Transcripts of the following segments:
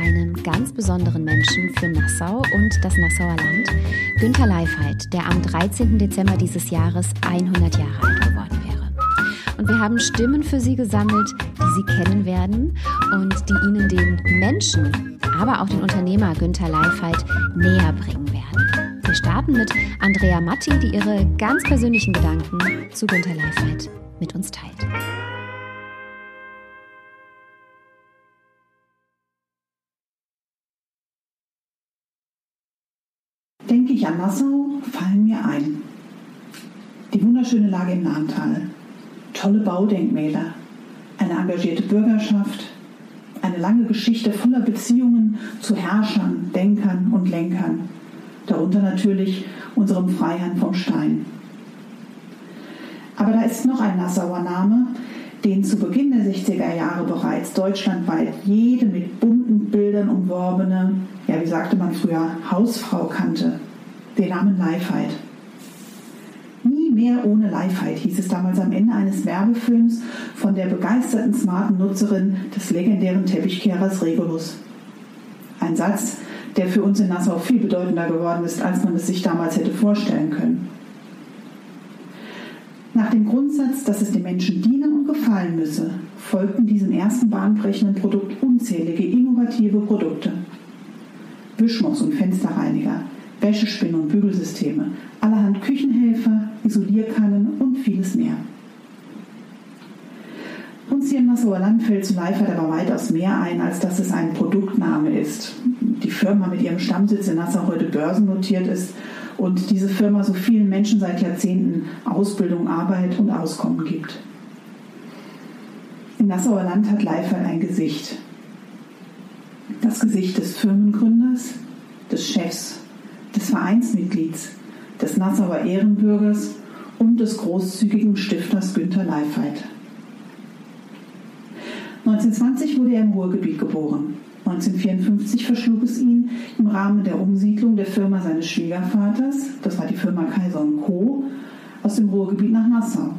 einem ganz besonderen Menschen für Nassau und das Nassauer Land, Günter Leifheit, der am 13. Dezember dieses Jahres 100 Jahre alt geworden wäre. Und wir haben Stimmen für Sie gesammelt, die Sie kennen werden und die Ihnen den Menschen, aber auch den Unternehmer Günter Leifheit näher bringen werden. Wir starten mit Andrea Matti, die ihre ganz persönlichen Gedanken zu Günter Leifheit mit uns teilt. An Nassau, fallen mir ein. Die wunderschöne Lage im Nahental, tolle Baudenkmäler, eine engagierte Bürgerschaft, eine lange Geschichte voller Beziehungen zu Herrschern, Denkern und Lenkern, darunter natürlich unserem Freiherrn vom Stein. Aber da ist noch ein Nassauer Name, den zu Beginn der 60er Jahre bereits deutschlandweit jede mit bunten Bildern umworbene, ja wie sagte man früher, Hausfrau kannte, den Namen Leifheit. Nie mehr ohne Leifheit hieß es damals am Ende eines Werbefilms von der begeisterten smarten Nutzerin des legendären Teppichkehrers Regulus. Ein Satz, der für uns in Nassau viel bedeutender geworden ist, als man es sich damals hätte vorstellen können. Nach dem Grundsatz, dass es den Menschen dienen und gefallen müsse, folgten diesem ersten bahnbrechenden Produkt unzählige innovative Produkte. Wischmops und Fensterreiniger, Wäschespinne und Bügelsysteme, allerhand Küchenhelfer, Isolierkannen und vieles mehr. Uns hier im Nassauer Land fällt zu Leifert aber weitaus mehr ein, als dass es ein Produktname ist. Die Firma mit ihrem Stammsitz in Nassau heute börsennotiert ist und diese Firma so vielen Menschen seit Jahrzehnten Ausbildung, Arbeit und Auskommen gibt. Im Nassauer Land hat Leifert ein Gesicht. Das Gesicht des Firmengründers, des Chefs, des Vereinsmitglieds, des Nassauer Ehrenbürgers und des großzügigen Stifters Günter Leifheit. 1920 wurde er im Ruhrgebiet geboren. 1954 verschlug es ihn im Rahmen der Umsiedlung der Firma seines Schwiegervaters, das war die Firma Kaiser Co., aus dem Ruhrgebiet nach Nassau.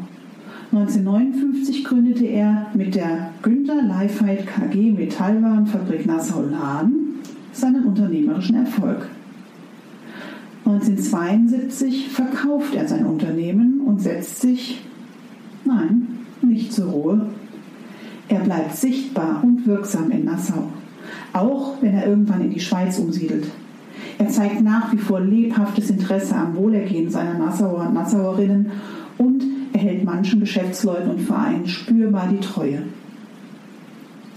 1959 gründete er mit der Günther Leifheit KG Metallwarenfabrik Nassau-Lahn seinen unternehmerischen Erfolg. 1972 verkauft er sein Unternehmen und setzt sich, nein, nicht zur Ruhe, er bleibt sichtbar und wirksam in Nassau, auch wenn er irgendwann in die Schweiz umsiedelt. Er zeigt nach wie vor lebhaftes Interesse am Wohlergehen seiner Nassauer und Nassauerinnen und erhält manchen Geschäftsleuten und Vereinen spürbar die Treue.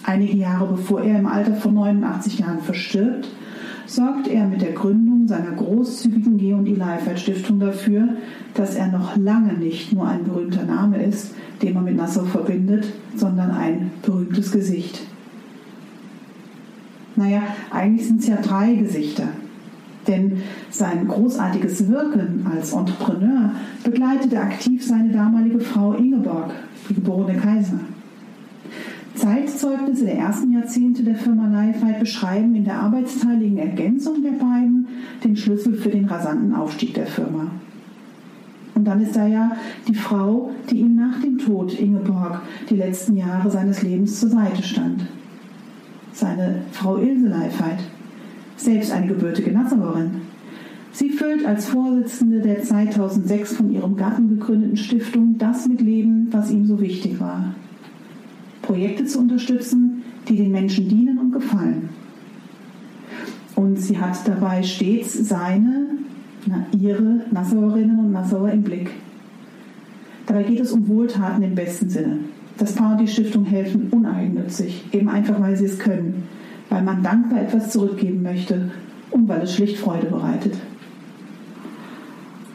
Einige Jahre bevor er im Alter von 89 Jahren verstirbt, sorgt er mit der Gründung seiner großzügigen G&I Leifert Stiftung dafür, dass er noch lange nicht nur ein berühmter Name ist, den man mit Nassau verbindet, sondern ein berühmtes Gesicht. Naja, eigentlich sind es ja drei Gesichter. Denn sein großartiges Wirken als Entrepreneur begleitete aktiv seine damalige Frau Ingeborg, die geborene Kaiser. Zeitzeugnisse der ersten Jahrzehnte der Firma Leifheit beschreiben in der arbeitsteiligen Ergänzung der beiden den Schlüssel für den rasanten Aufstieg der Firma. Und dann ist da ja die Frau, die ihm nach dem Tod Ingeborg die letzten Jahre seines Lebens zur Seite stand. Seine Frau Ilse Leifheit, selbst eine gebürtige Nassauerin. Sie füllt als Vorsitzende der 2006 von ihrem Gatten gegründeten Stiftung das mit Leben, was ihm so wichtig war. Projekte zu unterstützen, die den Menschen dienen und gefallen. Und sie hat dabei stets seine na, ihre Nassauerinnen und Nassauer im Blick. Dabei geht es um Wohltaten im besten Sinne. Das Paar und die Stiftung helfen uneigennützig, eben einfach, weil sie es können, weil man dankbar etwas zurückgeben möchte und weil es schlicht Freude bereitet.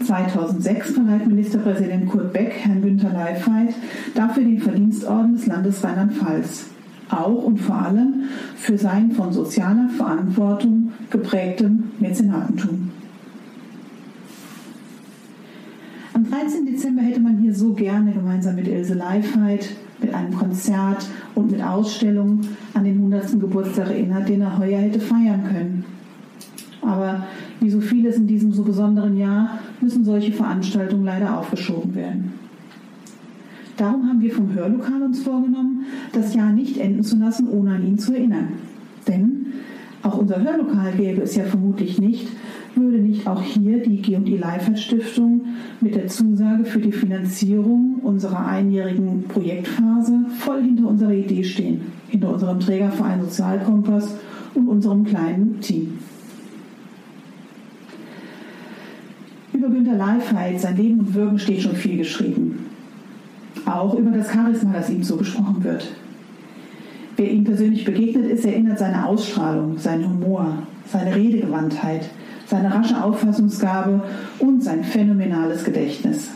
2006 verleiht Ministerpräsident Kurt Beck Herrn Günther Leifheit dafür den Verdienstorden des Landes Rheinland-Pfalz. Auch und vor allem für sein von sozialer Verantwortung geprägtem Mäzenatentum. Am 13. Dezember hätte man hier so gerne gemeinsam mit Ilse Leifheit, mit einem Konzert und mit Ausstellungen an den 100. Geburtstag erinnert, den er heuer hätte feiern können. Aber wie so vieles in diesem so besonderen Jahr müssen solche Veranstaltungen leider aufgeschoben werden. Darum haben wir vom Hörlokal uns vorgenommen, das Jahr nicht enden zu lassen, ohne an ihn zu erinnern. Denn auch unser Hörlokal gäbe es ja vermutlich nicht, würde nicht auch hier die G&I Leifert Stiftung mit der Zusage für die Finanzierung unserer einjährigen Projektphase voll hinter unserer Idee stehen, hinter unserem Trägerverein Sozialkompass und unserem kleinen Team. Über Günter Leifheit, sein Leben und Wirken steht schon viel geschrieben. Auch über das Charisma, das ihm so besprochen wird. Wer ihm persönlich begegnet ist, erinnert seine Ausstrahlung, seinen Humor, seine Redegewandtheit, seine rasche Auffassungsgabe und sein phänomenales Gedächtnis.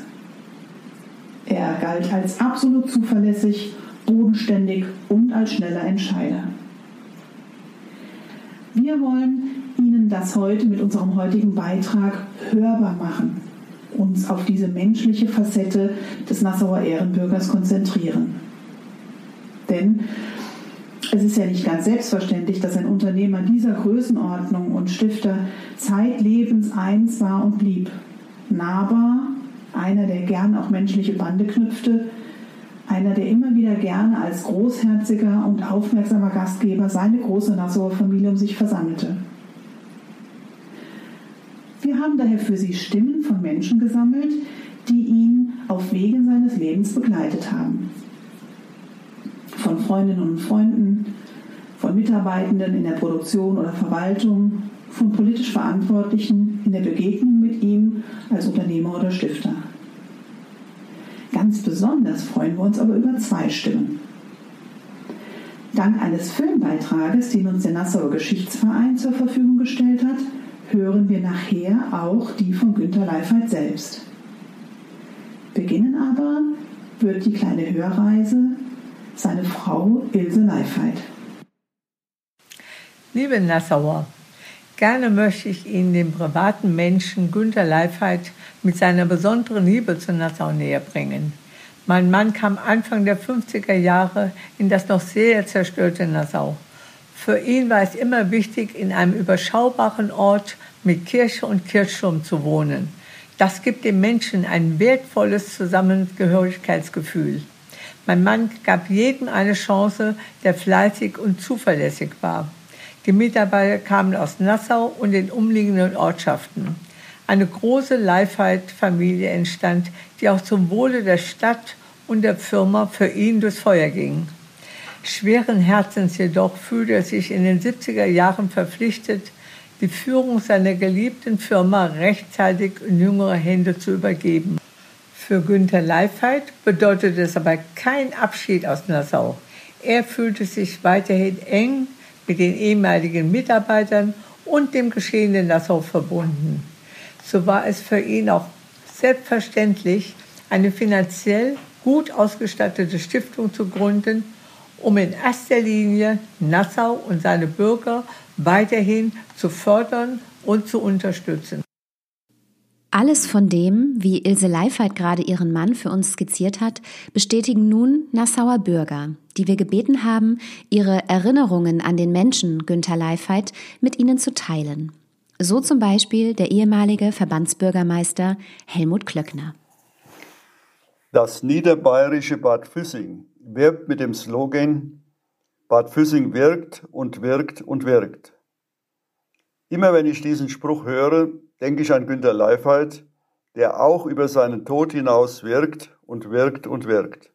Er galt als absolut zuverlässig, bodenständig und als schneller Entscheider. Wir wollen Ihnen das heute mit unserem heutigen Beitrag hörbar machen, uns auf diese menschliche Facette des Nassauer Ehrenbürgers konzentrieren. Denn es ist ja nicht ganz selbstverständlich, dass ein Unternehmer dieser Größenordnung und Stifter zeitlebens eins war und blieb. Nahbar, einer, der gern auch menschliche Bande knüpfte, einer, der immer wieder gerne als großherziger und aufmerksamer Gastgeber seine große Nassauer Familie um sich versammelte. Wir haben daher für Sie Stimmen von Menschen gesammelt, die ihn auf Wegen seines Lebens begleitet haben. Von Freundinnen und Freunden, von Mitarbeitenden in der Produktion oder Verwaltung, von politisch Verantwortlichen in der Begegnung mit ihm als Unternehmer oder Stifter. Ganz besonders freuen wir uns aber über zwei Stimmen. Dank eines Filmbeitrages, den uns der Nassauer Geschichtsverein zur Verfügung gestellt hat, hören wir nachher auch die von Günter Leifert selbst. Beginnen aber wird die kleine Hörreise seine Frau Ilse Leifheit. Liebe Nassauer, gerne möchte ich Ihnen den privaten Menschen Günter Leifheit mit seiner besonderen Liebe zu Nassau näher bringen. Mein Mann kam Anfang der 50er Jahre in das noch sehr zerstörte Nassau. Für ihn war es immer wichtig, in einem überschaubaren Ort mit Kirche und Kirchturm zu wohnen. Das gibt dem Menschen ein wertvolles Zusammengehörigkeitsgefühl. Mein Mann gab jedem eine Chance, der fleißig und zuverlässig war. Die Mitarbeiter kamen aus Nassau und den umliegenden Ortschaften. Eine große Leifheit-Familie entstand, die auch zum Wohle der Stadt und der Firma für ihn durchs Feuer ging. Schweren Herzens jedoch fühlte er sich in den 70er Jahren verpflichtet, die Führung seiner geliebten Firma rechtzeitig in jüngere Hände zu übergeben. Für Günther Leifheit bedeutete es aber kein Abschied aus Nassau. Er fühlte sich weiterhin eng mit den ehemaligen Mitarbeitern und dem Geschehen in Nassau verbunden. So war es für ihn auch selbstverständlich, eine finanziell gut ausgestattete Stiftung zu gründen, um in erster Linie Nassau und seine Bürger weiterhin zu fördern und zu unterstützen. Alles von dem, wie Ilse Leifert gerade ihren Mann für uns skizziert hat, bestätigen nun Nassauer Bürger, die wir gebeten haben, ihre Erinnerungen an den Menschen Günther Leifert mit ihnen zu teilen. So zum Beispiel der ehemalige Verbandsbürgermeister Helmut Klöckner. Das niederbayerische Bad Füssing wirbt mit dem Slogan Bad Füssing wirkt und wirkt und wirkt. Immer wenn ich diesen Spruch höre, denke ich an Günter Leifheit, der auch über seinen Tod hinaus wirkt und wirkt und wirkt.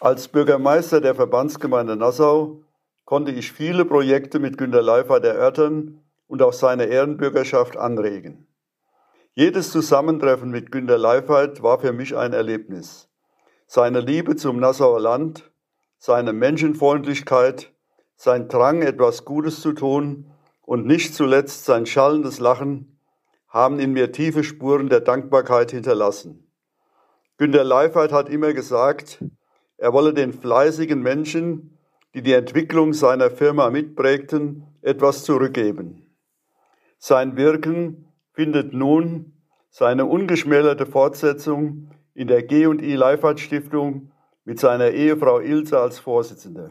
Als Bürgermeister der Verbandsgemeinde Nassau konnte ich viele Projekte mit Günter Leifheit erörtern und auch seine Ehrenbürgerschaft anregen. Jedes Zusammentreffen mit Günter Leifheit war für mich ein Erlebnis. Seine Liebe zum Nassauer Land, seine Menschenfreundlichkeit, sein Drang, etwas Gutes zu tun und nicht zuletzt sein schallendes Lachen haben in mir tiefe Spuren der Dankbarkeit hinterlassen. Günter Leifert hat immer gesagt, er wolle den fleißigen Menschen, die die Entwicklung seiner Firma mitprägten, etwas zurückgeben. Sein Wirken findet nun seine ungeschmälerte Fortsetzung in der G&I Leifert Stiftung mit seiner Ehefrau Ilse als Vorsitzende.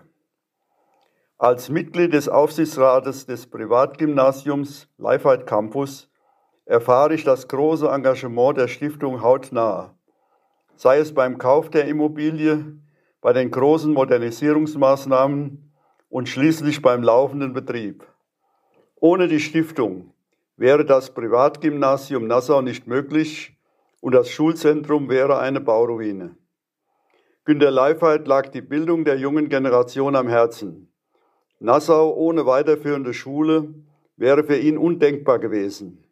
Als Mitglied des Aufsichtsrates des Privatgymnasiums Leifert Campus erfahre ich das große Engagement der Stiftung hautnah, sei es beim Kauf der Immobilie, bei den großen Modernisierungsmaßnahmen und schließlich beim laufenden Betrieb. Ohne die Stiftung wäre das Privatgymnasium Nassau nicht möglich und das Schulzentrum wäre eine Bauruine. Günter Leifheit lag die Bildung der jungen Generation am Herzen. Nassau ohne weiterführende Schule wäre für ihn undenkbar gewesen.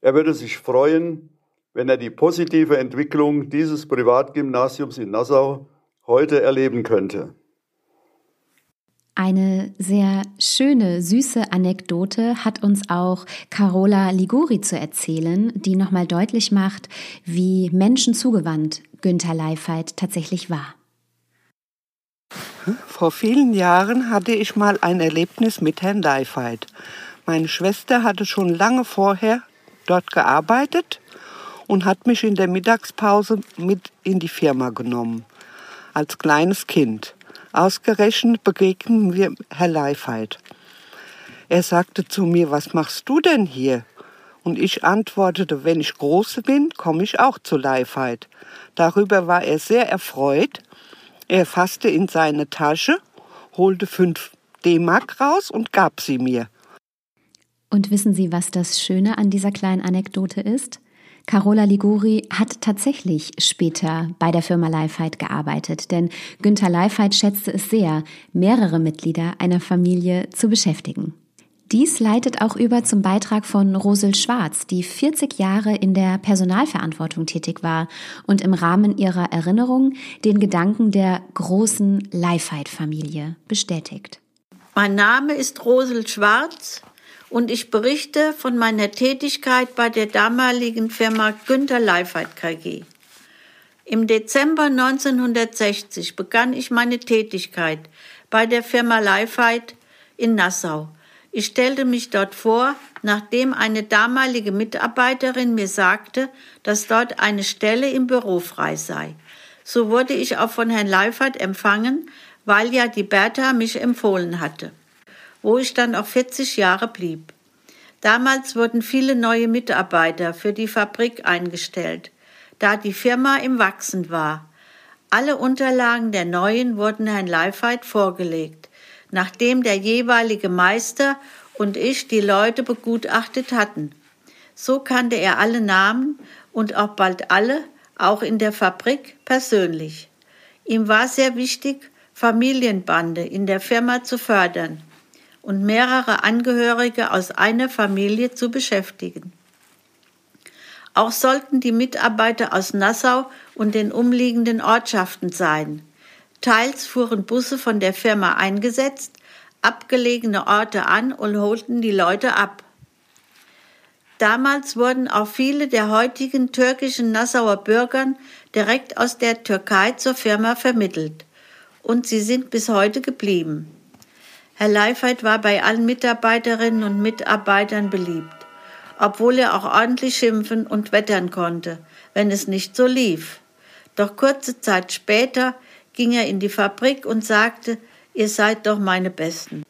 Er würde sich freuen, wenn er die positive Entwicklung dieses Privatgymnasiums in Nassau heute erleben könnte. Eine sehr schöne, süße Anekdote hat uns auch Carola Liguri zu erzählen, die nochmal deutlich macht, wie menschenzugewandt Günther Leifheit tatsächlich war. Vor vielen Jahren hatte ich mal ein Erlebnis mit Herrn Leifheit. Meine Schwester hatte schon lange vorher dort gearbeitet und hat mich in der Mittagspause mit in die Firma genommen, als kleines Kind. Ausgerechnet begegnen wir Herr Leifheit. Er sagte zu mir, was machst du denn hier? Und ich antwortete, wenn ich groß bin, komme ich auch zu Leifheit. Darüber war er sehr erfreut. Er fasste in seine Tasche, holte fünf D-Mark raus und gab sie mir. Und wissen Sie, was das Schöne an dieser kleinen Anekdote ist? Carola Liguri hat tatsächlich später bei der Firma Leifheit gearbeitet, denn Günther Leifheit schätzte es sehr, mehrere Mitglieder einer Familie zu beschäftigen. Dies leitet auch über zum Beitrag von Rosel Schwarz, die 40 Jahre in der Personalverantwortung tätig war und im Rahmen ihrer Erinnerung den Gedanken der großen Leifheit-Familie bestätigt. Mein Name ist Rosel Schwarz und ich berichte von meiner Tätigkeit bei der damaligen Firma Günther Leifheit KG. Im Dezember 1960 begann ich meine Tätigkeit bei der Firma Leifheit in Nassau. Ich stellte mich dort vor, nachdem eine damalige Mitarbeiterin mir sagte, dass dort eine Stelle im Büro frei sei. So wurde ich auch von Herrn Leifert empfangen, weil ja die Bertha mich empfohlen hatte wo ich dann auch 40 Jahre blieb. Damals wurden viele neue Mitarbeiter für die Fabrik eingestellt, da die Firma im Wachsen war. Alle Unterlagen der Neuen wurden Herrn Leifheit vorgelegt, nachdem der jeweilige Meister und ich die Leute begutachtet hatten. So kannte er alle Namen und auch bald alle, auch in der Fabrik, persönlich. Ihm war sehr wichtig, Familienbande in der Firma zu fördern und mehrere Angehörige aus einer Familie zu beschäftigen. Auch sollten die Mitarbeiter aus Nassau und den umliegenden Ortschaften sein. Teils fuhren Busse von der Firma eingesetzt, abgelegene Orte an und holten die Leute ab. Damals wurden auch viele der heutigen türkischen Nassauer Bürgern direkt aus der Türkei zur Firma vermittelt. Und sie sind bis heute geblieben. Herr Leifert war bei allen Mitarbeiterinnen und Mitarbeitern beliebt, obwohl er auch ordentlich schimpfen und wettern konnte, wenn es nicht so lief. Doch kurze Zeit später ging er in die Fabrik und sagte, ihr seid doch meine Besten.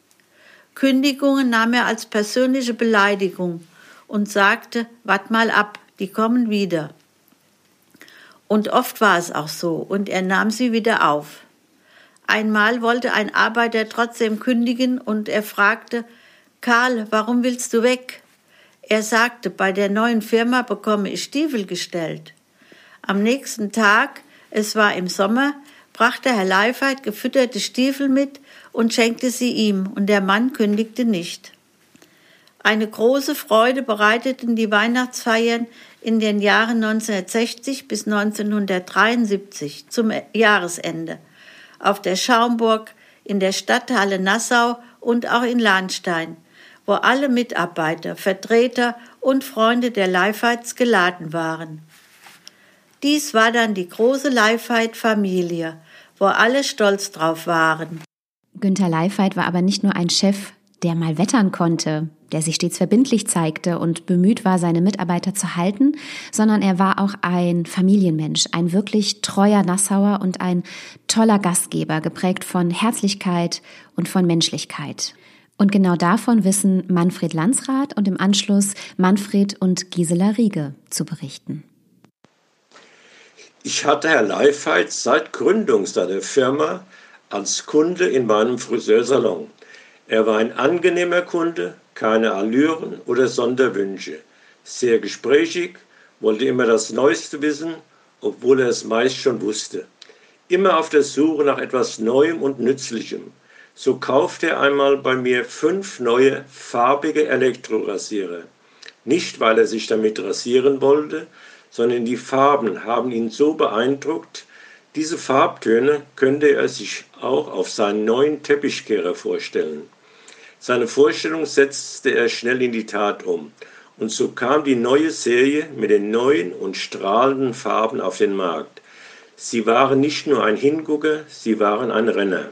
Kündigungen nahm er als persönliche Beleidigung und sagte, wart mal ab, die kommen wieder. Und oft war es auch so, und er nahm sie wieder auf. Einmal wollte ein Arbeiter trotzdem kündigen und er fragte, Karl, warum willst du weg? Er sagte, bei der neuen Firma bekomme ich Stiefel gestellt. Am nächsten Tag, es war im Sommer, brachte Herr Leifert gefütterte Stiefel mit und schenkte sie ihm, und der Mann kündigte nicht. Eine große Freude bereiteten die Weihnachtsfeiern in den Jahren 1960 bis 1973 zum Jahresende auf der Schaumburg, in der Stadthalle Nassau und auch in Lahnstein, wo alle Mitarbeiter, Vertreter und Freunde der Leifheits geladen waren. Dies war dann die große Leifheit-Familie, wo alle stolz drauf waren. Günther Leifheit war aber nicht nur ein Chef der mal wettern konnte, der sich stets verbindlich zeigte und bemüht war, seine Mitarbeiter zu halten, sondern er war auch ein Familienmensch, ein wirklich treuer Nassauer und ein toller Gastgeber, geprägt von Herzlichkeit und von Menschlichkeit. Und genau davon wissen Manfred Landsrath und im Anschluss Manfred und Gisela Riege zu berichten. Ich hatte Herr Leifheit seit Gründung seiner Firma als Kunde in meinem Friseursalon. Er war ein angenehmer Kunde, keine Allüren oder Sonderwünsche, sehr gesprächig, wollte immer das Neueste wissen, obwohl er es meist schon wusste. Immer auf der Suche nach etwas Neuem und Nützlichem. So kaufte er einmal bei mir fünf neue farbige Elektrorasierer. Nicht, weil er sich damit rasieren wollte, sondern die Farben haben ihn so beeindruckt, diese Farbtöne könnte er sich auch auf seinen neuen Teppichkehrer vorstellen. Seine Vorstellung setzte er schnell in die Tat um. Und so kam die neue Serie mit den neuen und strahlenden Farben auf den Markt. Sie waren nicht nur ein Hingucker, sie waren ein Renner.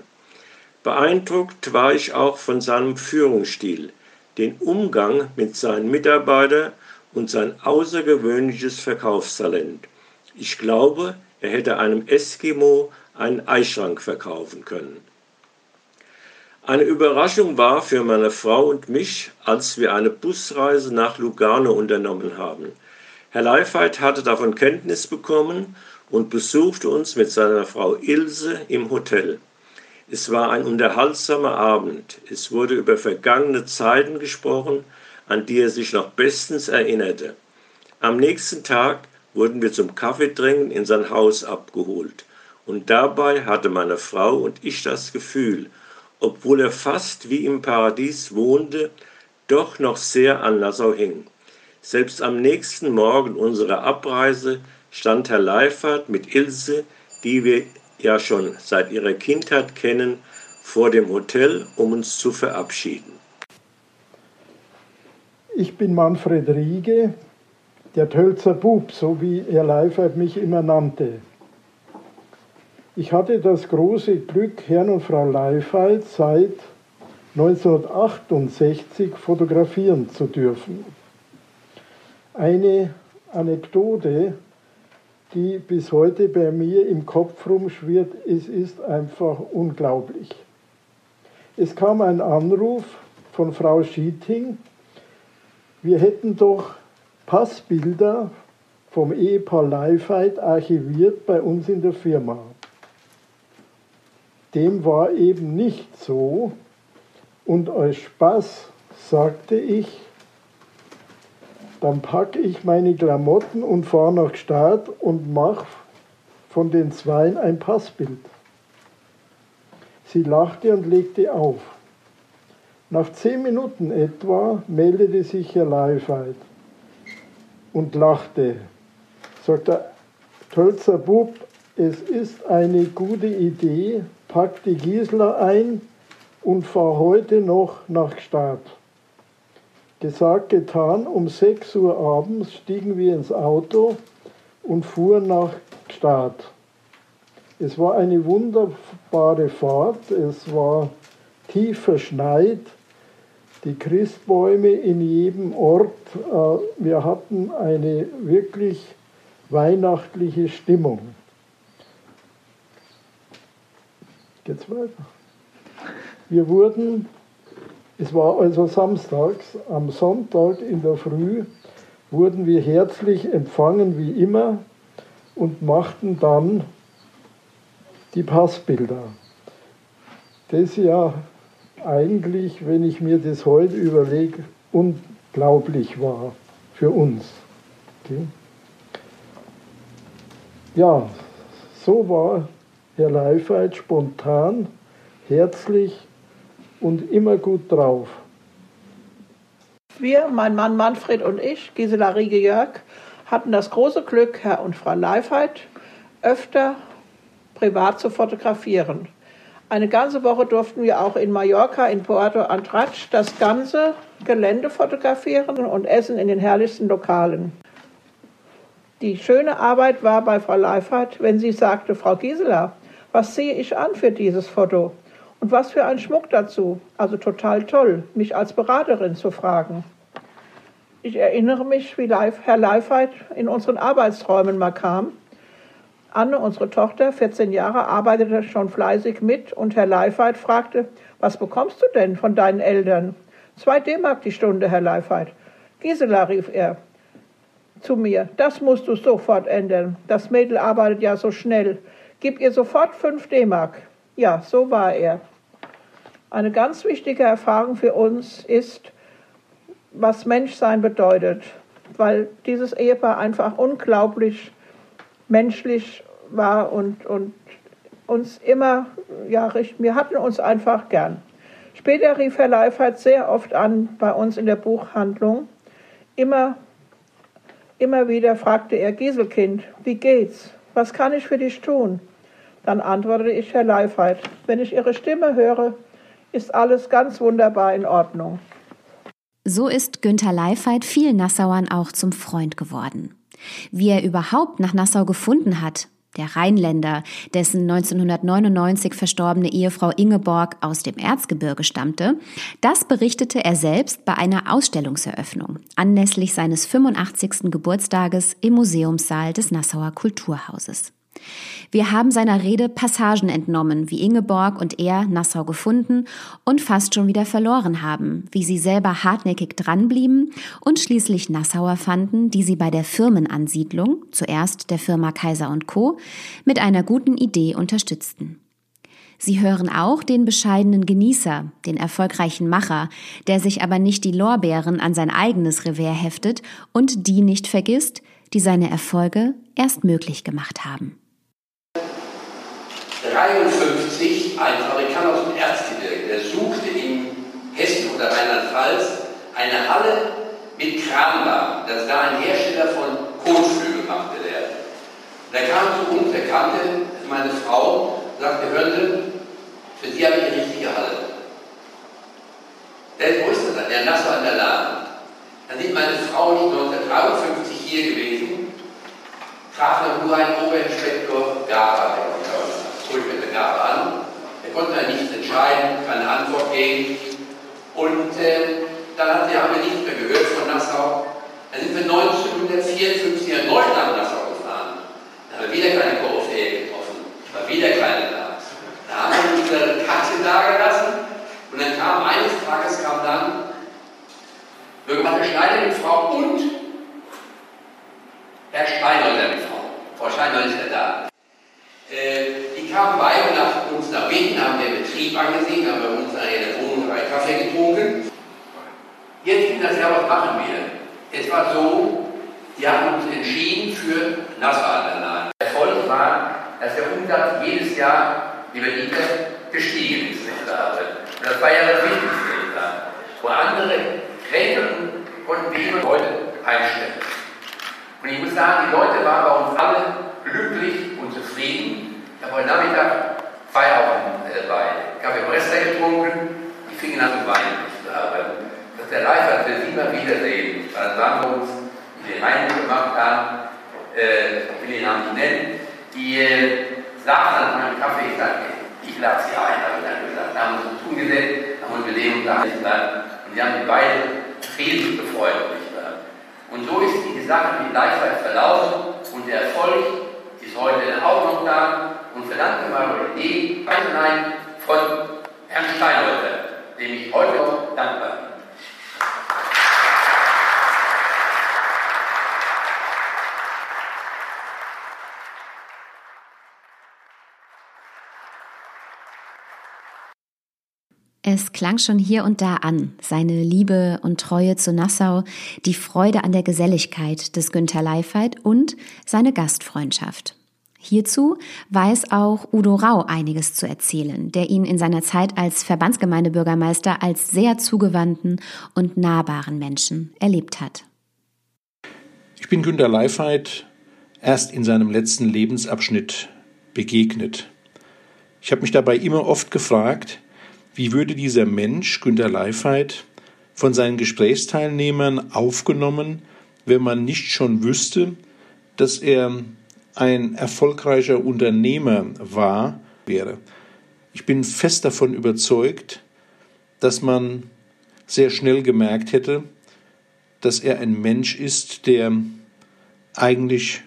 Beeindruckt war ich auch von seinem Führungsstil, den Umgang mit seinen Mitarbeitern und sein außergewöhnliches Verkaufstalent. Ich glaube, er hätte einem Eskimo einen Eischrank verkaufen können. Eine Überraschung war für meine Frau und mich, als wir eine Busreise nach Lugano unternommen haben. Herr Leifheit hatte davon Kenntnis bekommen und besuchte uns mit seiner Frau Ilse im Hotel. Es war ein unterhaltsamer Abend. Es wurde über vergangene Zeiten gesprochen, an die er sich noch bestens erinnerte. Am nächsten Tag wurden wir zum Kaffeetrinken in sein Haus abgeholt. Und dabei hatte meine Frau und ich das Gefühl, obwohl er fast wie im Paradies wohnte, doch noch sehr an Nassau hing. Selbst am nächsten Morgen unserer Abreise stand Herr Leifert mit Ilse, die wir ja schon seit ihrer Kindheit kennen, vor dem Hotel, um uns zu verabschieden. Ich bin Manfred Riege, der Tölzer Bub, so wie Herr Leifert mich immer nannte. Ich hatte das große Glück, Herrn und Frau Leifheit seit 1968 fotografieren zu dürfen. Eine Anekdote, die bis heute bei mir im Kopf rumschwirrt, es ist einfach unglaublich. Es kam ein Anruf von Frau Schieting, wir hätten doch Passbilder vom Ehepaar Leifheit archiviert bei uns in der Firma. Dem war eben nicht so. Und aus Spaß sagte ich, dann packe ich meine Klamotten und fahre nach Start und mache von den Zweien ein Passbild. Sie lachte und legte auf. Nach zehn Minuten etwa meldete sich Herr Leifheit und lachte. Sagte, Tölzer Bub, es ist eine gute Idee, pack die Gisela ein und fahr heute noch nach Gstaad. Gesagt, getan, um 6 Uhr abends stiegen wir ins Auto und fuhren nach Gstaad. Es war eine wunderbare Fahrt, es war tief verschneit, die Christbäume in jedem Ort. Äh, wir hatten eine wirklich weihnachtliche Stimmung. Geht's weiter? Wir wurden, es war also samstags, am Sonntag in der Früh wurden wir herzlich empfangen wie immer und machten dann die Passbilder. Das ja eigentlich, wenn ich mir das heute überlege, unglaublich war für uns. Okay. Ja, so war Herr Leifheit spontan, herzlich und immer gut drauf. Wir, mein Mann Manfred und ich, Gisela Riege-Jörg, hatten das große Glück, Herr und Frau Leifheit öfter privat zu fotografieren. Eine ganze Woche durften wir auch in Mallorca, in Puerto Andratx, das ganze Gelände fotografieren und essen in den herrlichsten Lokalen. Die schöne Arbeit war bei Frau Leifert, wenn sie sagte, Frau Gisela, was sehe ich an für dieses Foto? Und was für ein Schmuck dazu. Also total toll, mich als Beraterin zu fragen. Ich erinnere mich, wie Herr Leifheit in unseren Arbeitsräumen mal kam. Anne, unsere Tochter, 14 Jahre, arbeitete schon fleißig mit und Herr Leifheit fragte, was bekommst du denn von deinen Eltern? Zwei D-Mark die Stunde, Herr Leifheit. Gisela, rief er zu mir, das musst du sofort ändern. Das Mädel arbeitet ja so schnell. Gib ihr sofort fünf D-Mark. Ja, so war er. Eine ganz wichtige Erfahrung für uns ist, was Menschsein bedeutet, weil dieses Ehepaar einfach unglaublich menschlich war und, und uns immer, ja, wir hatten uns einfach gern. Später rief Herr Leifert sehr oft an bei uns in der Buchhandlung. Immer, immer wieder fragte er, Gieselkind, wie geht's? Was kann ich für dich tun? Dann antwortete ich Herr Leifert, wenn ich Ihre Stimme höre, ist alles ganz wunderbar in Ordnung. So ist Günther Leifheit vielen Nassauern auch zum Freund geworden. Wie er überhaupt nach Nassau gefunden hat, der Rheinländer, dessen 1999 verstorbene Ehefrau Ingeborg aus dem Erzgebirge stammte, das berichtete er selbst bei einer Ausstellungseröffnung anlässlich seines 85. Geburtstages im Museumssaal des Nassauer Kulturhauses. Wir haben seiner Rede Passagen entnommen, wie Ingeborg und er Nassau gefunden und fast schon wieder verloren haben, wie sie selber hartnäckig dranblieben und schließlich Nassauer fanden, die sie bei der Firmenansiedlung, zuerst der Firma Kaiser und Co., mit einer guten Idee unterstützten. Sie hören auch den bescheidenen Genießer, den erfolgreichen Macher, der sich aber nicht die Lorbeeren an sein eigenes Revers heftet und die nicht vergisst, die seine Erfolge erst möglich gemacht haben. 53 ein Fabrikant aus dem Erzgebirge, der suchte in Hessen oder Rheinland-Pfalz eine Halle mit Kranwagen, dass da ein Hersteller von Kotflügel machte der. Der kam zu uns, der kannte meine Frau, sagte, hören Sie, für Sie habe ich eine richtige Halle. Der, wo ist das dann? Der Nassau an der Laden. Dann sind meine Frau nicht 1953 hier gewesen, traf nur ein Oberinspektor Gaba, holt mir eine Gabe an. Er konnte dann nichts entscheiden, keine Antwort geben. Und äh, dann hat, haben wir nichts mehr gehört von Nassau. Dann sind wir 1954 erneut nach Nassau gefahren. Da haben wir wieder keine Koryphäe getroffen. War wieder keine da. Da haben wir unsere Katze da gelassen. Und dann kam eines Tages kam dann Bürgermeister Schneider mit Frau und Herr Steinhäuser mit Frau. Frau Steinhäuser ist ja da. Äh, die kamen beide nach uns nach Wien, haben den Betrieb angesehen, haben bei uns in der Wohnung einen Kaffee getrunken. Jetzt ging das ja, was machen wir? Es war so, die haben uns entschieden für Nassauanlagen. Der Erfolg war, dass der Umsatz jedes Jahr über die gestiegen ist. Und das war ja das Wichtigste. Wo andere Gräten konnten wir heute einstellen. Und ich muss sagen, die Leute waren bei uns alle glücklich und zufrieden. Ich habe heute Nachmittag Feierabend äh, bei Kaffee Bresler getrunken. Die fingen an zu weinen. Dass der Leiter will sie mal wiedersehen. Dann sagen wir uns, die den Eindruck gemacht haben, äh, ich will den Namen nicht nennen, die äh, saßen an meinem Kaffee, ich sagte, ich lade sie ein, habe ich dann gesagt. Da haben wir uns tun gesetzt, haben uns mit dem unterhalten und die haben die beide riesig gefreut. Und so ist die Sache mit Leichheit verlaufen und der Erfolg heute auch noch da und verdanke mal die Idee Einzelnein von Herrn Steinreuter, dem ich heute noch dankbar bin. Es klang schon hier und da an, seine Liebe und Treue zu Nassau, die Freude an der Geselligkeit des Günther Leifheit und seine Gastfreundschaft. Hierzu weiß auch Udo Rau einiges zu erzählen, der ihn in seiner Zeit als Verbandsgemeindebürgermeister als sehr zugewandten und nahbaren Menschen erlebt hat. Ich bin Günter Leifheit erst in seinem letzten Lebensabschnitt begegnet. Ich habe mich dabei immer oft gefragt, wie würde dieser Mensch, Günter Leifheit, von seinen Gesprächsteilnehmern aufgenommen, wenn man nicht schon wüsste, dass er ein erfolgreicher Unternehmer war, wäre. Ich bin fest davon überzeugt, dass man sehr schnell gemerkt hätte, dass er ein Mensch ist, der eigentlich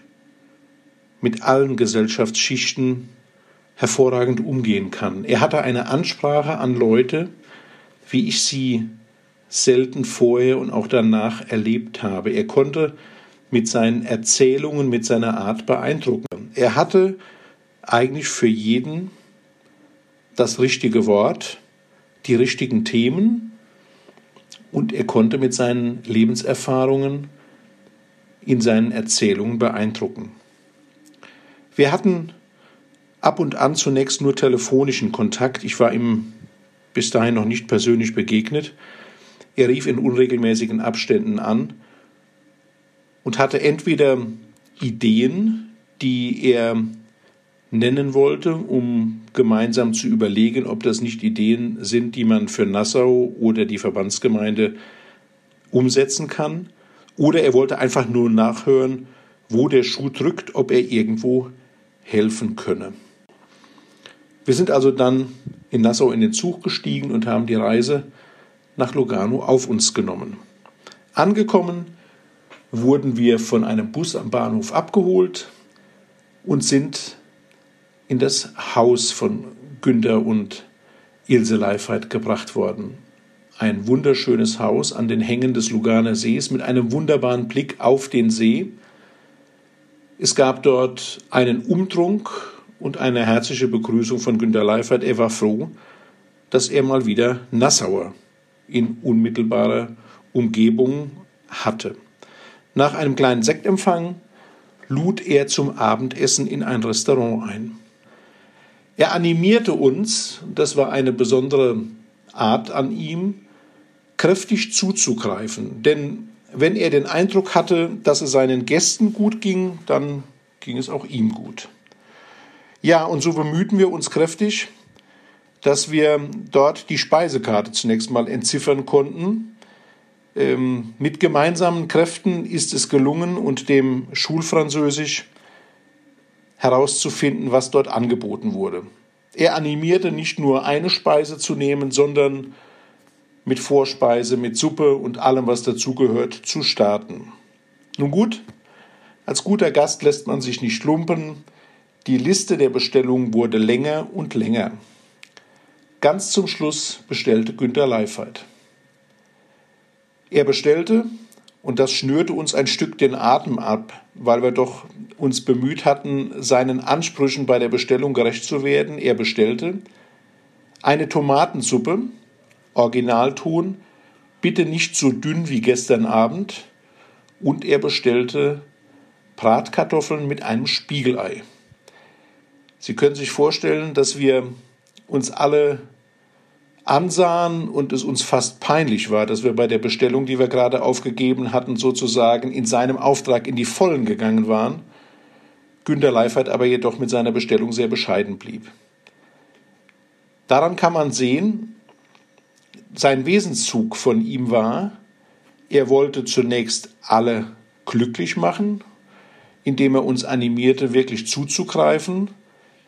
mit allen Gesellschaftsschichten hervorragend umgehen kann. Er hatte eine Ansprache an Leute, wie ich sie selten vorher und auch danach erlebt habe. Er konnte mit seinen Erzählungen, mit seiner Art beeindrucken. Er hatte eigentlich für jeden das richtige Wort, die richtigen Themen und er konnte mit seinen Lebenserfahrungen in seinen Erzählungen beeindrucken. Wir hatten ab und an zunächst nur telefonischen Kontakt. Ich war ihm bis dahin noch nicht persönlich begegnet. Er rief in unregelmäßigen Abständen an und hatte entweder Ideen, die er nennen wollte, um gemeinsam zu überlegen, ob das nicht Ideen sind, die man für Nassau oder die Verbandsgemeinde umsetzen kann, oder er wollte einfach nur nachhören, wo der Schuh drückt, ob er irgendwo helfen könne. Wir sind also dann in Nassau in den Zug gestiegen und haben die Reise nach Lugano auf uns genommen. Angekommen wurden wir von einem Bus am Bahnhof abgeholt und sind in das Haus von Günther und Ilse Leifheit gebracht worden. Ein wunderschönes Haus an den Hängen des Luganer Sees mit einem wunderbaren Blick auf den See. Es gab dort einen Umtrunk und eine herzliche Begrüßung von Günter Leifert. Er war froh, dass er mal wieder Nassauer in unmittelbarer Umgebung hatte. Nach einem kleinen Sektempfang lud er zum Abendessen in ein Restaurant ein. Er animierte uns, das war eine besondere Art an ihm, kräftig zuzugreifen. Denn wenn er den Eindruck hatte, dass es seinen Gästen gut ging, dann ging es auch ihm gut. Ja, und so bemühten wir uns kräftig, dass wir dort die Speisekarte zunächst mal entziffern konnten. Ähm, mit gemeinsamen Kräften ist es gelungen und dem Schulfranzösisch herauszufinden, was dort angeboten wurde. Er animierte nicht nur eine Speise zu nehmen, sondern mit Vorspeise, mit Suppe und allem, was dazugehört, zu starten. Nun gut, als guter Gast lässt man sich nicht lumpen. Die Liste der Bestellungen wurde länger und länger. Ganz zum Schluss bestellte Günter Leifert. Er bestellte, und das schnürte uns ein Stück den Atem ab, weil wir doch uns bemüht hatten, seinen Ansprüchen bei der Bestellung gerecht zu werden. Er bestellte eine Tomatensuppe, Originalton, bitte nicht so dünn wie gestern Abend, und er bestellte Bratkartoffeln mit einem Spiegelei. Sie können sich vorstellen, dass wir uns alle ansahen und es uns fast peinlich war, dass wir bei der Bestellung, die wir gerade aufgegeben hatten, sozusagen in seinem Auftrag in die Vollen gegangen waren. Günter Leifert aber jedoch mit seiner Bestellung sehr bescheiden blieb. Daran kann man sehen, sein Wesenszug von ihm war, er wollte zunächst alle glücklich machen, indem er uns animierte, wirklich zuzugreifen,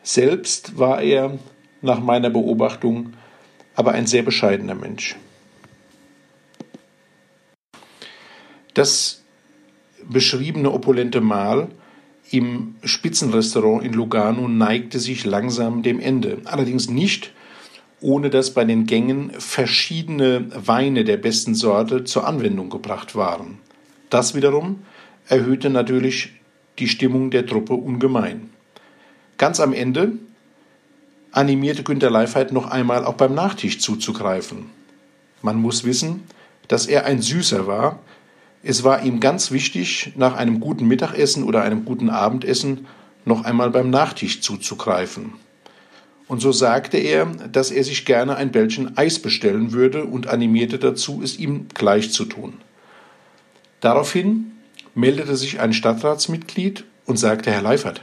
selbst war er, nach meiner Beobachtung, aber ein sehr bescheidener Mensch. Das beschriebene opulente Mahl im Spitzenrestaurant in Lugano neigte sich langsam dem Ende. Allerdings nicht, ohne dass bei den Gängen verschiedene Weine der besten Sorte zur Anwendung gebracht waren. Das wiederum erhöhte natürlich die Stimmung der Truppe ungemein. Ganz am Ende animierte Günter Leifheit noch einmal auch beim Nachtisch zuzugreifen. Man muss wissen, dass er ein Süßer war. Es war ihm ganz wichtig, nach einem guten Mittagessen oder einem guten Abendessen noch einmal beim Nachtisch zuzugreifen. Und so sagte er, dass er sich gerne ein Bällchen Eis bestellen würde und animierte dazu, es ihm gleich zu tun. Daraufhin meldete sich ein Stadtratsmitglied und sagte, Herr Leifert,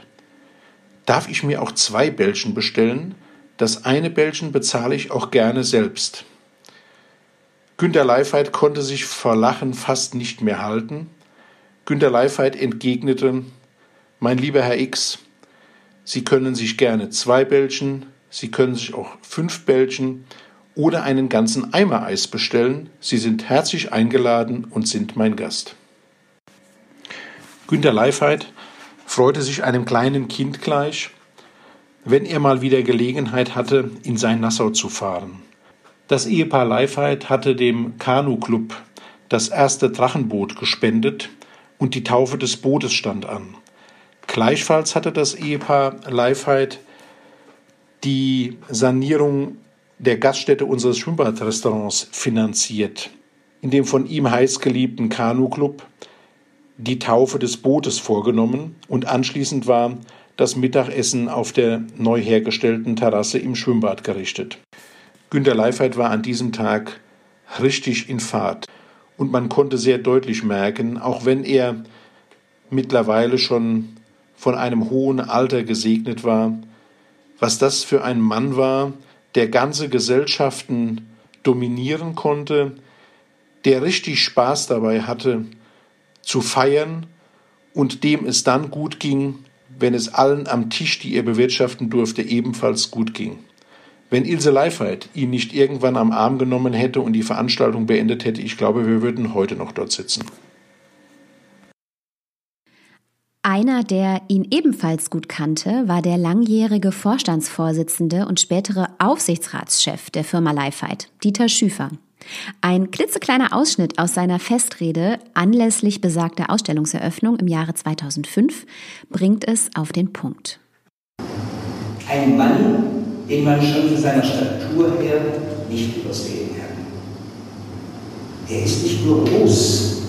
Darf ich mir auch zwei Bällchen bestellen? Das eine Bällchen bezahle ich auch gerne selbst. Günter Leifheit konnte sich vor Lachen fast nicht mehr halten. Günter Leifheit entgegnete, mein lieber Herr X, Sie können sich gerne zwei Bällchen, Sie können sich auch fünf Bällchen oder einen ganzen Eimer Eis bestellen. Sie sind herzlich eingeladen und sind mein Gast. Günter Leifheit freute sich einem kleinen Kind gleich, wenn er mal wieder Gelegenheit hatte, in sein Nassau zu fahren. Das Ehepaar Leifheit hatte dem Kanu-Club das erste Drachenboot gespendet und die Taufe des Bootes stand an. Gleichfalls hatte das Ehepaar Leifheit die Sanierung der Gaststätte unseres Schwimmbadrestaurants finanziert, in dem von ihm heißgeliebten Kanu-Club die Taufe des Bootes vorgenommen und anschließend war das Mittagessen auf der neu hergestellten Terrasse im Schwimmbad gerichtet. Günter Leifert war an diesem Tag richtig in Fahrt und man konnte sehr deutlich merken, auch wenn er mittlerweile schon von einem hohen Alter gesegnet war, was das für ein Mann war, der ganze Gesellschaften dominieren konnte, der richtig Spaß dabei hatte, zu feiern und dem es dann gut ging, wenn es allen am Tisch, die er bewirtschaften durfte, ebenfalls gut ging. Wenn Ilse Leifheit ihn nicht irgendwann am Arm genommen hätte und die Veranstaltung beendet hätte, ich glaube, wir würden heute noch dort sitzen. Einer, der ihn ebenfalls gut kannte, war der langjährige Vorstandsvorsitzende und spätere Aufsichtsratschef der Firma Leifheit, Dieter Schüfer. Ein klitzekleiner Ausschnitt aus seiner Festrede anlässlich besagter Ausstellungseröffnung im Jahre 2005 bringt es auf den Punkt. Ein Mann, den man schon von seiner Statur her nicht übersehen kann. Er ist nicht nur groß,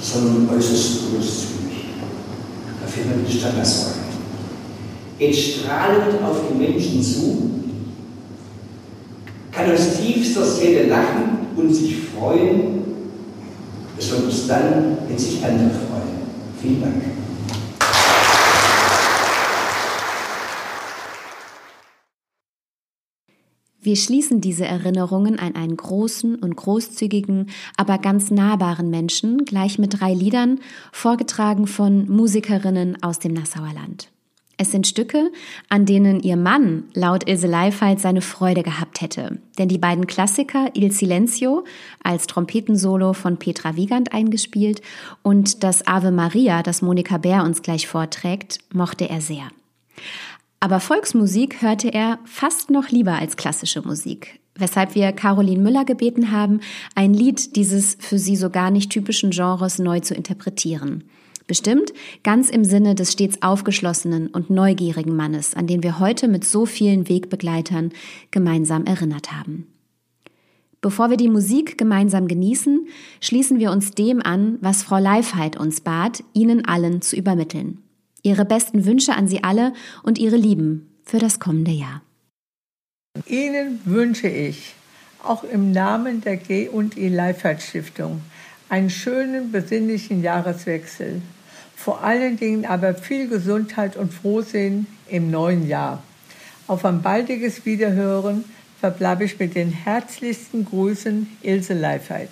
sondern äußerst großzügig. Da findet man die Stadt Nassau. Geht strahlend auf die Menschen zu, kann aus tiefster Seele lachen und sich freuen, besonders dann, wenn sich andere freuen. Vielen Dank. Wir schließen diese Erinnerungen an einen großen und großzügigen, aber ganz nahbaren Menschen gleich mit drei Liedern, vorgetragen von Musikerinnen aus dem Nassauer Land. Es sind Stücke, an denen ihr Mann laut Ilse Leifheit seine Freude gehabt hätte. Denn die beiden Klassiker Il Silencio als Trompetensolo von Petra Wiegand eingespielt und das Ave Maria, das Monika Bär uns gleich vorträgt, mochte er sehr. Aber Volksmusik hörte er fast noch lieber als klassische Musik, weshalb wir Caroline Müller gebeten haben, ein Lied dieses für sie so gar nicht typischen Genres neu zu interpretieren. Bestimmt ganz im Sinne des stets aufgeschlossenen und neugierigen Mannes, an den wir heute mit so vielen Wegbegleitern gemeinsam erinnert haben. Bevor wir die Musik gemeinsam genießen, schließen wir uns dem an, was Frau Leifheit uns bat, Ihnen allen zu übermitteln. Ihre besten Wünsche an Sie alle und Ihre Lieben für das kommende Jahr. Ihnen wünsche ich, auch im Namen der G&I Leifheit Stiftung, einen schönen, besinnlichen Jahreswechsel vor allen Dingen aber viel Gesundheit und Frohsinn im neuen Jahr. Auf ein baldiges Wiederhören verbleibe ich mit den herzlichsten Grüßen Ilse Leifheit.